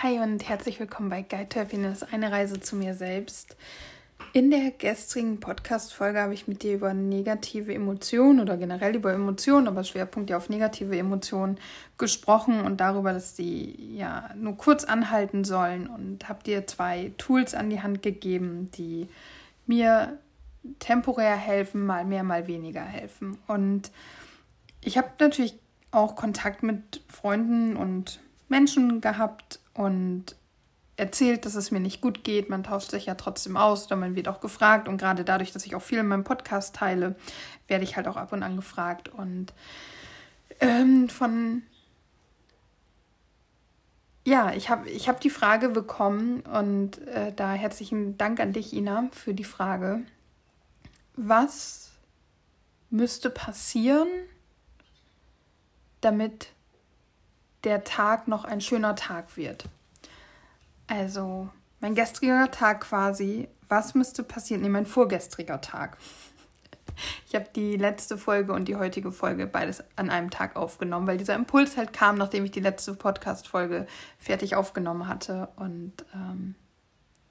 Hi und herzlich willkommen bei Guide to Happiness, eine Reise zu mir selbst. In der gestrigen Podcast-Folge habe ich mit dir über negative Emotionen oder generell über Emotionen, aber Schwerpunkt ja auf negative Emotionen gesprochen und darüber, dass die ja nur kurz anhalten sollen und habe dir zwei Tools an die Hand gegeben, die mir temporär helfen, mal mehr, mal weniger helfen. Und ich habe natürlich auch Kontakt mit Freunden und Menschen gehabt und erzählt, dass es mir nicht gut geht. Man tauscht sich ja trotzdem aus oder man wird auch gefragt. Und gerade dadurch, dass ich auch viel in meinem Podcast teile, werde ich halt auch ab und an gefragt. Und ähm, von ja, ich habe ich hab die Frage bekommen und äh, da herzlichen Dank an dich, Ina, für die Frage. Was müsste passieren, damit der Tag noch ein schöner Tag wird. Also mein gestriger Tag quasi, was müsste passieren? Nee, mein vorgestriger Tag. Ich habe die letzte Folge und die heutige Folge beides an einem Tag aufgenommen, weil dieser Impuls halt kam, nachdem ich die letzte Podcast-Folge fertig aufgenommen hatte. Und ähm,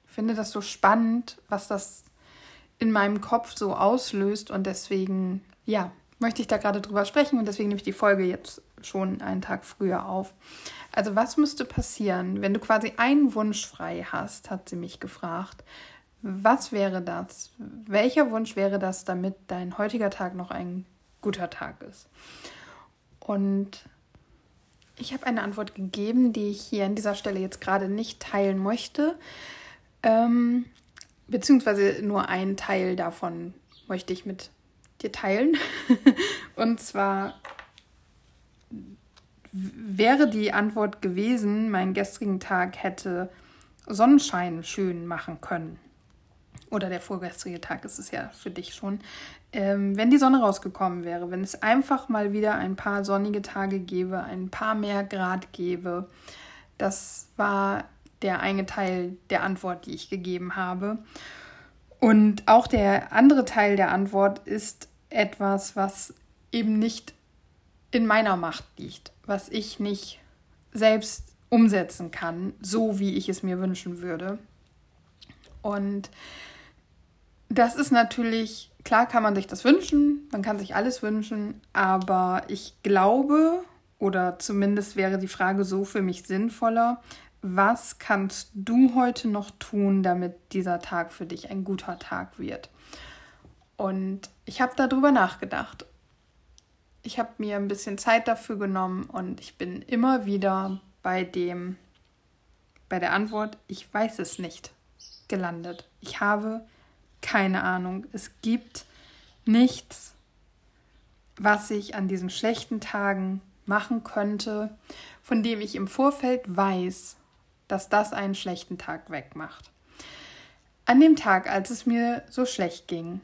finde das so spannend, was das in meinem Kopf so auslöst. Und deswegen, ja, möchte ich da gerade drüber sprechen und deswegen nehme ich die Folge jetzt schon einen Tag früher auf. Also was müsste passieren, wenn du quasi einen Wunsch frei hast, hat sie mich gefragt. Was wäre das? Welcher Wunsch wäre das, damit dein heutiger Tag noch ein guter Tag ist? Und ich habe eine Antwort gegeben, die ich hier an dieser Stelle jetzt gerade nicht teilen möchte. Ähm, beziehungsweise nur einen Teil davon möchte ich mit dir teilen. Und zwar wäre die Antwort gewesen, mein gestrigen Tag hätte Sonnenschein schön machen können. Oder der vorgestrige Tag ist es ja für dich schon. Ähm, wenn die Sonne rausgekommen wäre, wenn es einfach mal wieder ein paar sonnige Tage gäbe, ein paar mehr Grad gäbe, das war der eine Teil der Antwort, die ich gegeben habe. Und auch der andere Teil der Antwort ist etwas, was eben nicht in meiner Macht liegt, was ich nicht selbst umsetzen kann, so wie ich es mir wünschen würde. Und das ist natürlich, klar kann man sich das wünschen, man kann sich alles wünschen, aber ich glaube, oder zumindest wäre die Frage so für mich sinnvoller, was kannst du heute noch tun, damit dieser Tag für dich ein guter Tag wird? Und ich habe darüber nachgedacht. Ich habe mir ein bisschen Zeit dafür genommen und ich bin immer wieder bei dem, bei der Antwort, ich weiß es nicht, gelandet. Ich habe keine Ahnung. Es gibt nichts, was ich an diesen schlechten Tagen machen könnte, von dem ich im Vorfeld weiß, dass das einen schlechten Tag wegmacht. An dem Tag, als es mir so schlecht ging,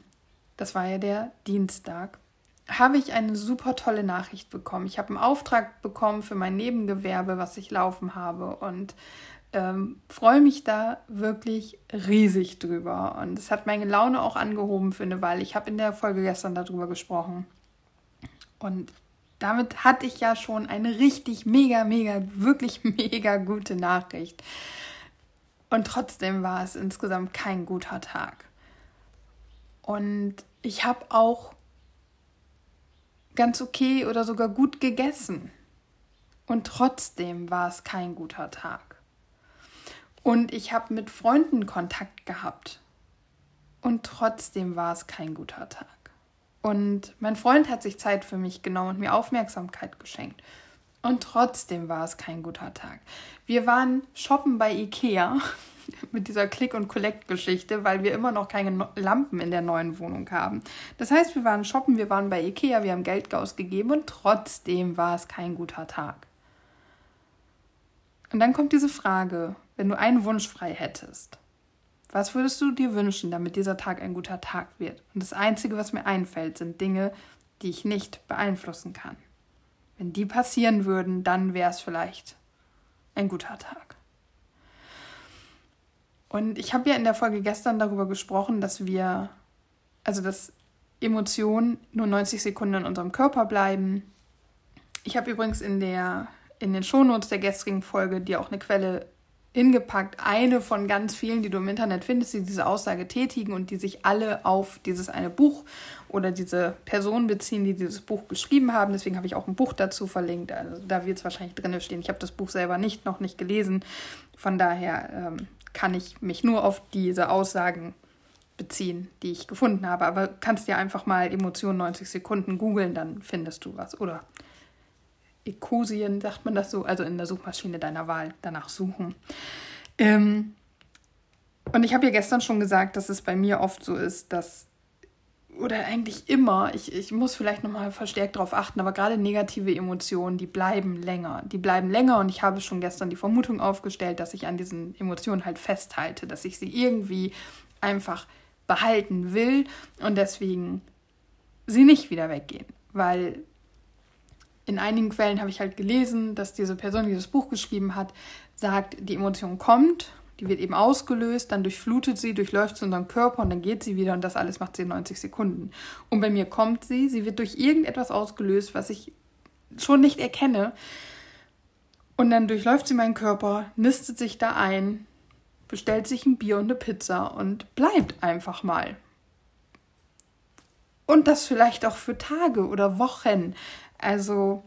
das war ja der Dienstag, habe ich eine super tolle Nachricht bekommen. Ich habe einen Auftrag bekommen für mein Nebengewerbe, was ich laufen habe und ähm, freue mich da wirklich riesig drüber. Und es hat meine Laune auch angehoben für eine Weile. Ich habe in der Folge gestern darüber gesprochen. Und damit hatte ich ja schon eine richtig mega, mega, wirklich mega gute Nachricht. Und trotzdem war es insgesamt kein guter Tag. Und ich habe auch ganz okay oder sogar gut gegessen. Und trotzdem war es kein guter Tag. Und ich habe mit Freunden Kontakt gehabt. Und trotzdem war es kein guter Tag. Und mein Freund hat sich Zeit für mich genommen und mir Aufmerksamkeit geschenkt. Und trotzdem war es kein guter Tag. Wir waren shoppen bei Ikea mit dieser Click- und Collect-Geschichte, weil wir immer noch keine Lampen in der neuen Wohnung haben. Das heißt, wir waren shoppen, wir waren bei Ikea, wir haben Geld ausgegeben und trotzdem war es kein guter Tag. Und dann kommt diese Frage, wenn du einen Wunsch frei hättest, was würdest du dir wünschen, damit dieser Tag ein guter Tag wird? Und das Einzige, was mir einfällt, sind Dinge, die ich nicht beeinflussen kann. Wenn die passieren würden, dann wäre es vielleicht ein guter Tag. Und ich habe ja in der Folge gestern darüber gesprochen, dass wir, also dass Emotionen nur 90 Sekunden in unserem Körper bleiben. Ich habe übrigens in der in den Shownotes der gestrigen Folge dir auch eine Quelle hingepackt, eine von ganz vielen, die du im Internet findest, die diese Aussage tätigen und die sich alle auf dieses eine Buch oder diese Person beziehen, die dieses Buch geschrieben haben. Deswegen habe ich auch ein Buch dazu verlinkt. Also da wird es wahrscheinlich drin stehen. Ich habe das Buch selber nicht, noch nicht gelesen. Von daher ähm, kann ich mich nur auf diese Aussagen beziehen, die ich gefunden habe. Aber kannst dir einfach mal Emotionen 90 Sekunden googeln, dann findest du was. Oder Ecosien, sagt man das so, also in der Suchmaschine deiner Wahl danach suchen. Ähm, und ich habe ja gestern schon gesagt, dass es bei mir oft so ist, dass, oder eigentlich immer, ich, ich muss vielleicht nochmal verstärkt darauf achten, aber gerade negative Emotionen, die bleiben länger. Die bleiben länger und ich habe schon gestern die Vermutung aufgestellt, dass ich an diesen Emotionen halt festhalte, dass ich sie irgendwie einfach behalten will und deswegen sie nicht wieder weggehen. Weil in einigen Quellen habe ich halt gelesen, dass diese Person, die das Buch geschrieben hat, sagt, die Emotion kommt, die wird eben ausgelöst, dann durchflutet sie, durchläuft sie unseren Körper und dann geht sie wieder und das alles macht sie in 90 Sekunden. Und bei mir kommt sie, sie wird durch irgendetwas ausgelöst, was ich schon nicht erkenne. Und dann durchläuft sie meinen Körper, nistet sich da ein, bestellt sich ein Bier und eine Pizza und bleibt einfach mal. Und das vielleicht auch für Tage oder Wochen. Also,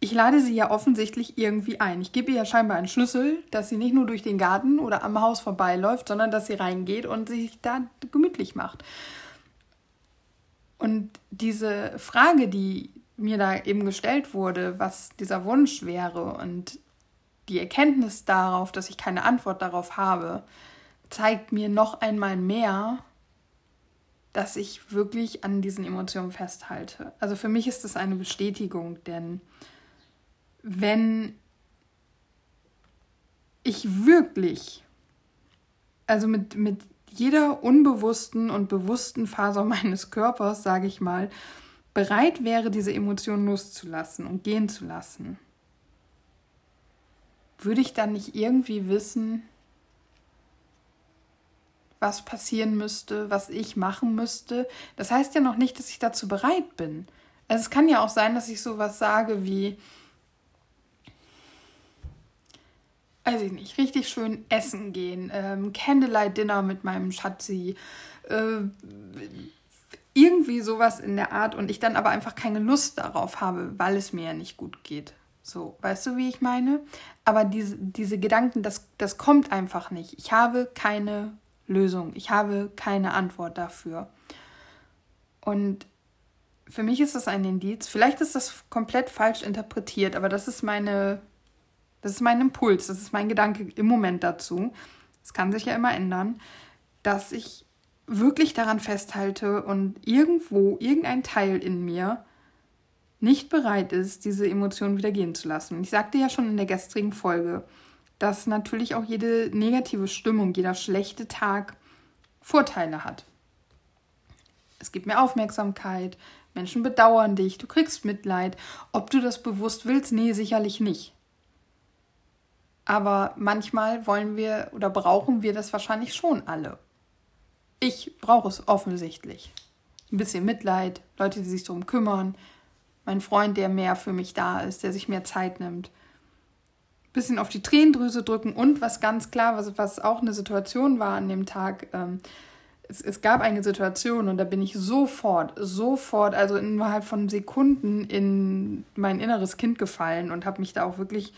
ich lade sie ja offensichtlich irgendwie ein. Ich gebe ihr ja scheinbar einen Schlüssel, dass sie nicht nur durch den Garten oder am Haus vorbeiläuft, sondern dass sie reingeht und sich da gemütlich macht. Und diese Frage, die mir da eben gestellt wurde, was dieser Wunsch wäre und die Erkenntnis darauf, dass ich keine Antwort darauf habe, zeigt mir noch einmal mehr, dass ich wirklich an diesen Emotionen festhalte. Also für mich ist das eine Bestätigung, denn wenn ich wirklich, also mit, mit jeder unbewussten und bewussten Faser meines Körpers, sage ich mal, bereit wäre, diese Emotionen loszulassen und gehen zu lassen, würde ich dann nicht irgendwie wissen, was passieren müsste, was ich machen müsste. Das heißt ja noch nicht, dass ich dazu bereit bin. Also es kann ja auch sein, dass ich sowas sage wie, weiß ich nicht, richtig schön essen gehen, ähm, Candlelight Dinner mit meinem Schatzi, äh, irgendwie sowas in der Art und ich dann aber einfach keine Lust darauf habe, weil es mir ja nicht gut geht. So, weißt du, wie ich meine? Aber diese, diese Gedanken, das, das kommt einfach nicht. Ich habe keine Lösung. Ich habe keine Antwort dafür. Und für mich ist das ein Indiz. Vielleicht ist das komplett falsch interpretiert, aber das ist meine, das ist mein Impuls, das ist mein Gedanke im Moment dazu. Es kann sich ja immer ändern, dass ich wirklich daran festhalte und irgendwo irgendein Teil in mir nicht bereit ist, diese Emotionen wieder gehen zu lassen. Ich sagte ja schon in der gestrigen Folge, dass natürlich auch jede negative Stimmung, jeder schlechte Tag Vorteile hat. Es gibt mehr Aufmerksamkeit, Menschen bedauern dich, du kriegst Mitleid. Ob du das bewusst willst, nee, sicherlich nicht. Aber manchmal wollen wir oder brauchen wir das wahrscheinlich schon alle. Ich brauche es offensichtlich. Ein bisschen Mitleid, Leute, die sich darum kümmern, mein Freund, der mehr für mich da ist, der sich mehr Zeit nimmt bisschen auf die Tränendrüse drücken und was ganz klar, was, was auch eine Situation war an dem Tag, ähm, es, es gab eine Situation und da bin ich sofort, sofort, also innerhalb von Sekunden in mein inneres Kind gefallen und habe mich da auch wirklich,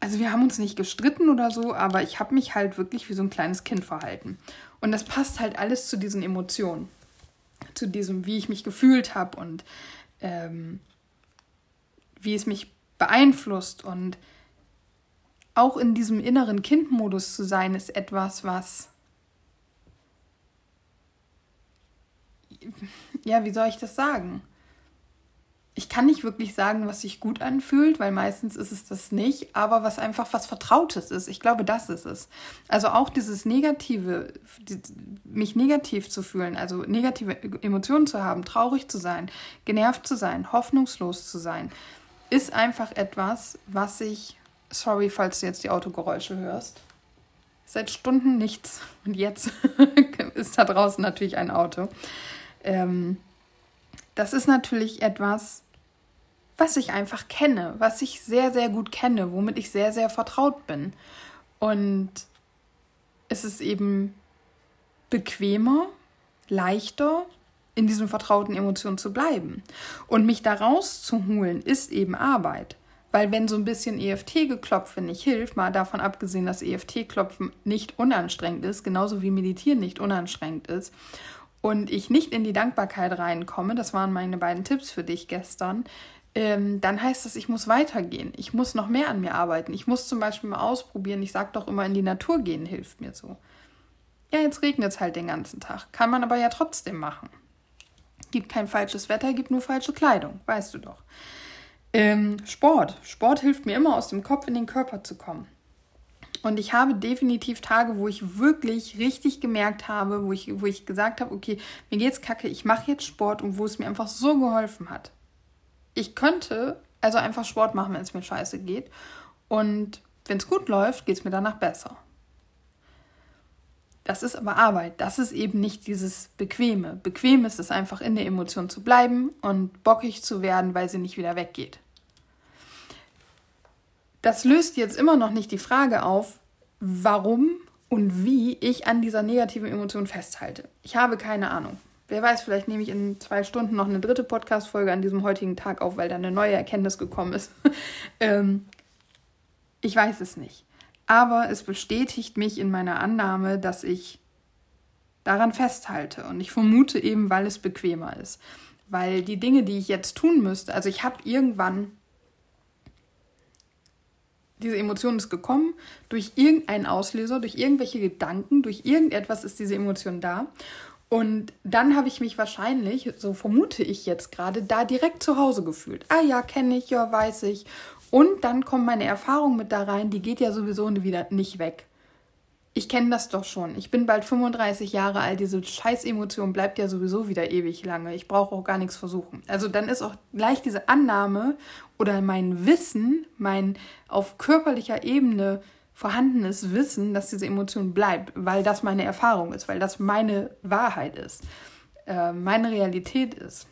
also wir haben uns nicht gestritten oder so, aber ich habe mich halt wirklich wie so ein kleines Kind verhalten. Und das passt halt alles zu diesen Emotionen, zu diesem, wie ich mich gefühlt habe und ähm, wie es mich beeinflusst und auch in diesem inneren Kindmodus zu sein, ist etwas, was. Ja, wie soll ich das sagen? Ich kann nicht wirklich sagen, was sich gut anfühlt, weil meistens ist es das nicht, aber was einfach was Vertrautes ist. Ich glaube, das ist es. Also auch dieses Negative, mich negativ zu fühlen, also negative Emotionen zu haben, traurig zu sein, genervt zu sein, hoffnungslos zu sein, ist einfach etwas, was ich Sorry, falls du jetzt die Autogeräusche hörst. Seit Stunden nichts. Und jetzt ist da draußen natürlich ein Auto. Ähm, das ist natürlich etwas, was ich einfach kenne, was ich sehr, sehr gut kenne, womit ich sehr, sehr vertraut bin. Und es ist eben bequemer, leichter, in diesen vertrauten Emotionen zu bleiben. Und mich da rauszuholen, ist eben Arbeit. Weil wenn so ein bisschen EFT-Geklopfe nicht hilft, mal davon abgesehen, dass EFT-Klopfen nicht unanstrengend ist, genauso wie Meditieren nicht unanstrengend ist, und ich nicht in die Dankbarkeit reinkomme, das waren meine beiden Tipps für dich gestern, ähm, dann heißt das, ich muss weitergehen. Ich muss noch mehr an mir arbeiten. Ich muss zum Beispiel mal ausprobieren. Ich sage doch immer, in die Natur gehen hilft mir so. Ja, jetzt regnet es halt den ganzen Tag. Kann man aber ja trotzdem machen. Gibt kein falsches Wetter, gibt nur falsche Kleidung, weißt du doch. Ähm, Sport. Sport hilft mir immer, aus dem Kopf in den Körper zu kommen. Und ich habe definitiv Tage, wo ich wirklich richtig gemerkt habe, wo ich, wo ich gesagt habe, okay, mir geht's kacke, ich mache jetzt Sport und wo es mir einfach so geholfen hat. Ich könnte also einfach Sport machen, wenn es mir scheiße geht. Und wenn es gut läuft, geht es mir danach besser. Das ist aber Arbeit. Das ist eben nicht dieses Bequeme. Bequem ist es einfach in der Emotion zu bleiben und bockig zu werden, weil sie nicht wieder weggeht. Das löst jetzt immer noch nicht die Frage auf, warum und wie ich an dieser negativen Emotion festhalte. Ich habe keine Ahnung. Wer weiß, vielleicht nehme ich in zwei Stunden noch eine dritte Podcast-Folge an diesem heutigen Tag auf, weil da eine neue Erkenntnis gekommen ist. ähm, ich weiß es nicht aber es bestätigt mich in meiner Annahme, dass ich daran festhalte. Und ich vermute eben, weil es bequemer ist. Weil die Dinge, die ich jetzt tun müsste, also ich habe irgendwann, diese Emotion ist gekommen, durch irgendeinen Auslöser, durch irgendwelche Gedanken, durch irgendetwas ist diese Emotion da. Und dann habe ich mich wahrscheinlich, so vermute ich jetzt gerade, da direkt zu Hause gefühlt. Ah ja, kenne ich, ja, weiß ich. Und dann kommt meine Erfahrung mit da rein, die geht ja sowieso wieder nicht weg. Ich kenne das doch schon. Ich bin bald 35 Jahre alt. Diese Scheißemotion bleibt ja sowieso wieder ewig lange. Ich brauche auch gar nichts versuchen. Also dann ist auch gleich diese Annahme oder mein Wissen, mein auf körperlicher Ebene vorhandenes Wissen, dass diese Emotion bleibt, weil das meine Erfahrung ist, weil das meine Wahrheit ist, äh, meine Realität ist.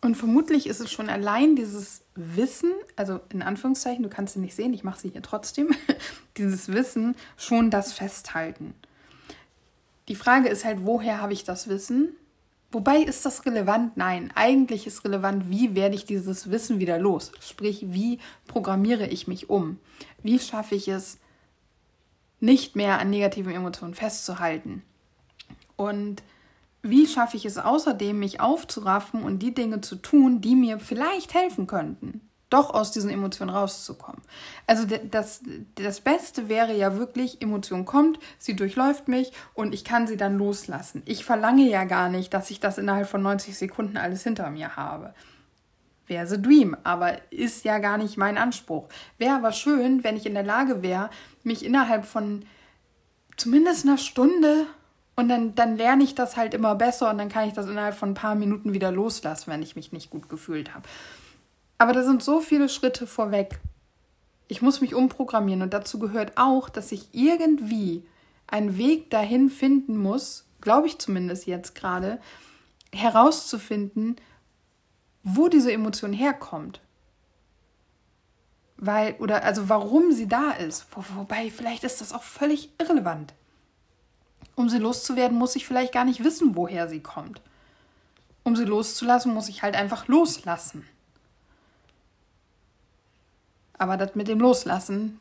Und vermutlich ist es schon allein dieses Wissen, also in Anführungszeichen, du kannst sie nicht sehen, ich mache sie hier trotzdem, dieses Wissen schon das Festhalten. Die Frage ist halt, woher habe ich das Wissen? Wobei ist das relevant? Nein, eigentlich ist relevant, wie werde ich dieses Wissen wieder los? Sprich, wie programmiere ich mich um? Wie schaffe ich es, nicht mehr an negativen Emotionen festzuhalten? Und wie schaffe ich es außerdem, mich aufzuraffen und die Dinge zu tun, die mir vielleicht helfen könnten, doch aus diesen Emotionen rauszukommen? Also das, das Beste wäre ja wirklich, Emotion kommt, sie durchläuft mich und ich kann sie dann loslassen. Ich verlange ja gar nicht, dass ich das innerhalb von 90 Sekunden alles hinter mir habe. Wäre the dream, aber ist ja gar nicht mein Anspruch. Wäre aber schön, wenn ich in der Lage wäre, mich innerhalb von zumindest einer Stunde und dann, dann lerne ich das halt immer besser und dann kann ich das innerhalb von ein paar Minuten wieder loslassen, wenn ich mich nicht gut gefühlt habe. Aber da sind so viele Schritte vorweg. Ich muss mich umprogrammieren und dazu gehört auch, dass ich irgendwie einen Weg dahin finden muss, glaube ich zumindest jetzt gerade, herauszufinden, wo diese Emotion herkommt. Weil, oder also warum sie da ist. Wo, wobei, vielleicht ist das auch völlig irrelevant. Um sie loszuwerden, muss ich vielleicht gar nicht wissen, woher sie kommt. Um sie loszulassen, muss ich halt einfach loslassen. Aber das mit dem Loslassen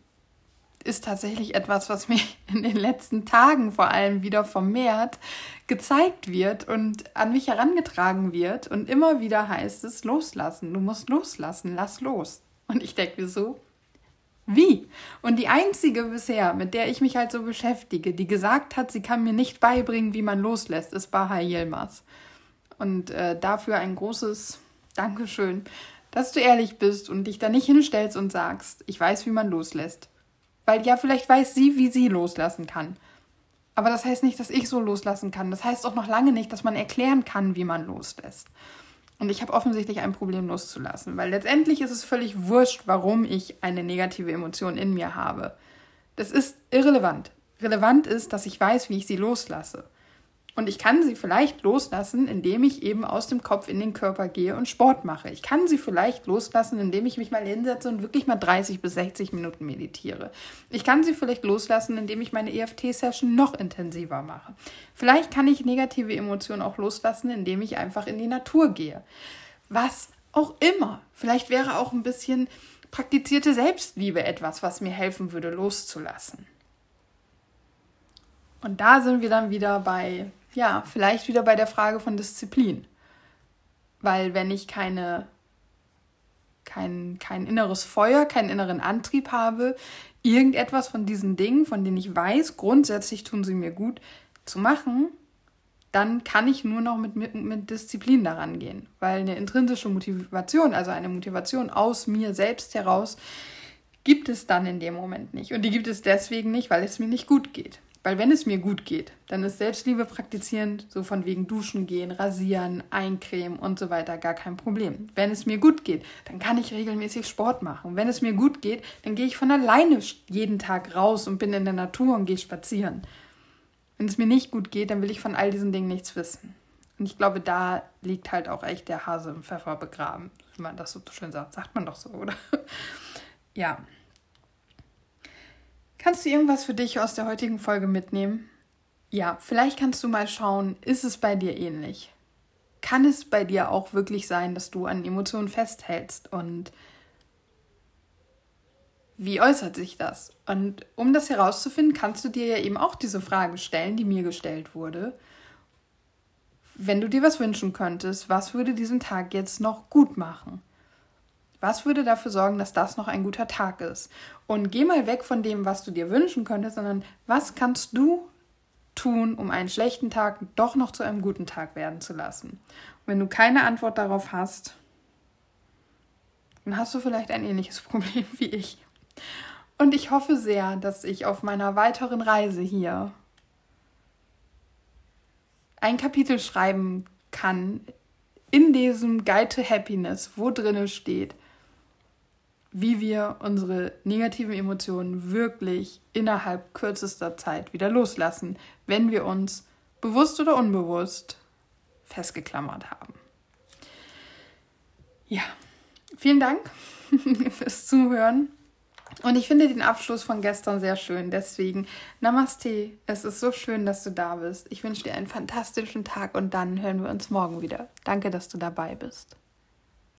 ist tatsächlich etwas, was mir in den letzten Tagen vor allem wieder vermehrt gezeigt wird und an mich herangetragen wird. Und immer wieder heißt es, loslassen. Du musst loslassen, lass los. Und ich denke mir so, wie? Und die einzige bisher, mit der ich mich halt so beschäftige, die gesagt hat, sie kann mir nicht beibringen, wie man loslässt, ist Baha Yilmaz. Und äh, dafür ein großes Dankeschön, dass du ehrlich bist und dich da nicht hinstellst und sagst, ich weiß, wie man loslässt. Weil ja, vielleicht weiß sie, wie sie loslassen kann. Aber das heißt nicht, dass ich so loslassen kann. Das heißt auch noch lange nicht, dass man erklären kann, wie man loslässt. Und ich habe offensichtlich ein Problem loszulassen, weil letztendlich ist es völlig wurscht, warum ich eine negative Emotion in mir habe. Das ist irrelevant. Relevant ist, dass ich weiß, wie ich sie loslasse. Und ich kann sie vielleicht loslassen, indem ich eben aus dem Kopf in den Körper gehe und Sport mache. Ich kann sie vielleicht loslassen, indem ich mich mal hinsetze und wirklich mal 30 bis 60 Minuten meditiere. Ich kann sie vielleicht loslassen, indem ich meine EFT-Session noch intensiver mache. Vielleicht kann ich negative Emotionen auch loslassen, indem ich einfach in die Natur gehe. Was auch immer. Vielleicht wäre auch ein bisschen praktizierte Selbstliebe etwas, was mir helfen würde, loszulassen. Und da sind wir dann wieder bei ja, vielleicht wieder bei der Frage von Disziplin. Weil wenn ich keine, kein, kein inneres Feuer, keinen inneren Antrieb habe, irgendetwas von diesen Dingen, von denen ich weiß, grundsätzlich tun sie mir gut, zu machen, dann kann ich nur noch mit, mit, mit Disziplin daran gehen. Weil eine intrinsische Motivation, also eine Motivation aus mir selbst heraus, gibt es dann in dem Moment nicht. Und die gibt es deswegen nicht, weil es mir nicht gut geht. Weil wenn es mir gut geht, dann ist Selbstliebe praktizierend, so von wegen Duschen gehen, rasieren, eincremen und so weiter gar kein Problem. Wenn es mir gut geht, dann kann ich regelmäßig Sport machen. Wenn es mir gut geht, dann gehe ich von alleine jeden Tag raus und bin in der Natur und gehe spazieren. Wenn es mir nicht gut geht, dann will ich von all diesen Dingen nichts wissen. Und ich glaube, da liegt halt auch echt der Hase im Pfeffer begraben. Wenn man das so schön sagt, sagt man doch so, oder? ja. Kannst du irgendwas für dich aus der heutigen Folge mitnehmen? Ja, vielleicht kannst du mal schauen, ist es bei dir ähnlich? Kann es bei dir auch wirklich sein, dass du an Emotionen festhältst und wie äußert sich das? Und um das herauszufinden, kannst du dir ja eben auch diese Frage stellen, die mir gestellt wurde. Wenn du dir was wünschen könntest, was würde diesen Tag jetzt noch gut machen? Was würde dafür sorgen, dass das noch ein guter Tag ist? Und geh mal weg von dem, was du dir wünschen könntest, sondern was kannst du tun, um einen schlechten Tag doch noch zu einem guten Tag werden zu lassen? Und wenn du keine Antwort darauf hast, dann hast du vielleicht ein ähnliches Problem wie ich. Und ich hoffe sehr, dass ich auf meiner weiteren Reise hier ein Kapitel schreiben kann in diesem Guide to Happiness, wo drinne steht, wie wir unsere negativen Emotionen wirklich innerhalb kürzester Zeit wieder loslassen, wenn wir uns bewusst oder unbewusst festgeklammert haben. Ja, vielen Dank fürs Zuhören. Und ich finde den Abschluss von gestern sehr schön. Deswegen Namaste. Es ist so schön, dass du da bist. Ich wünsche dir einen fantastischen Tag und dann hören wir uns morgen wieder. Danke, dass du dabei bist.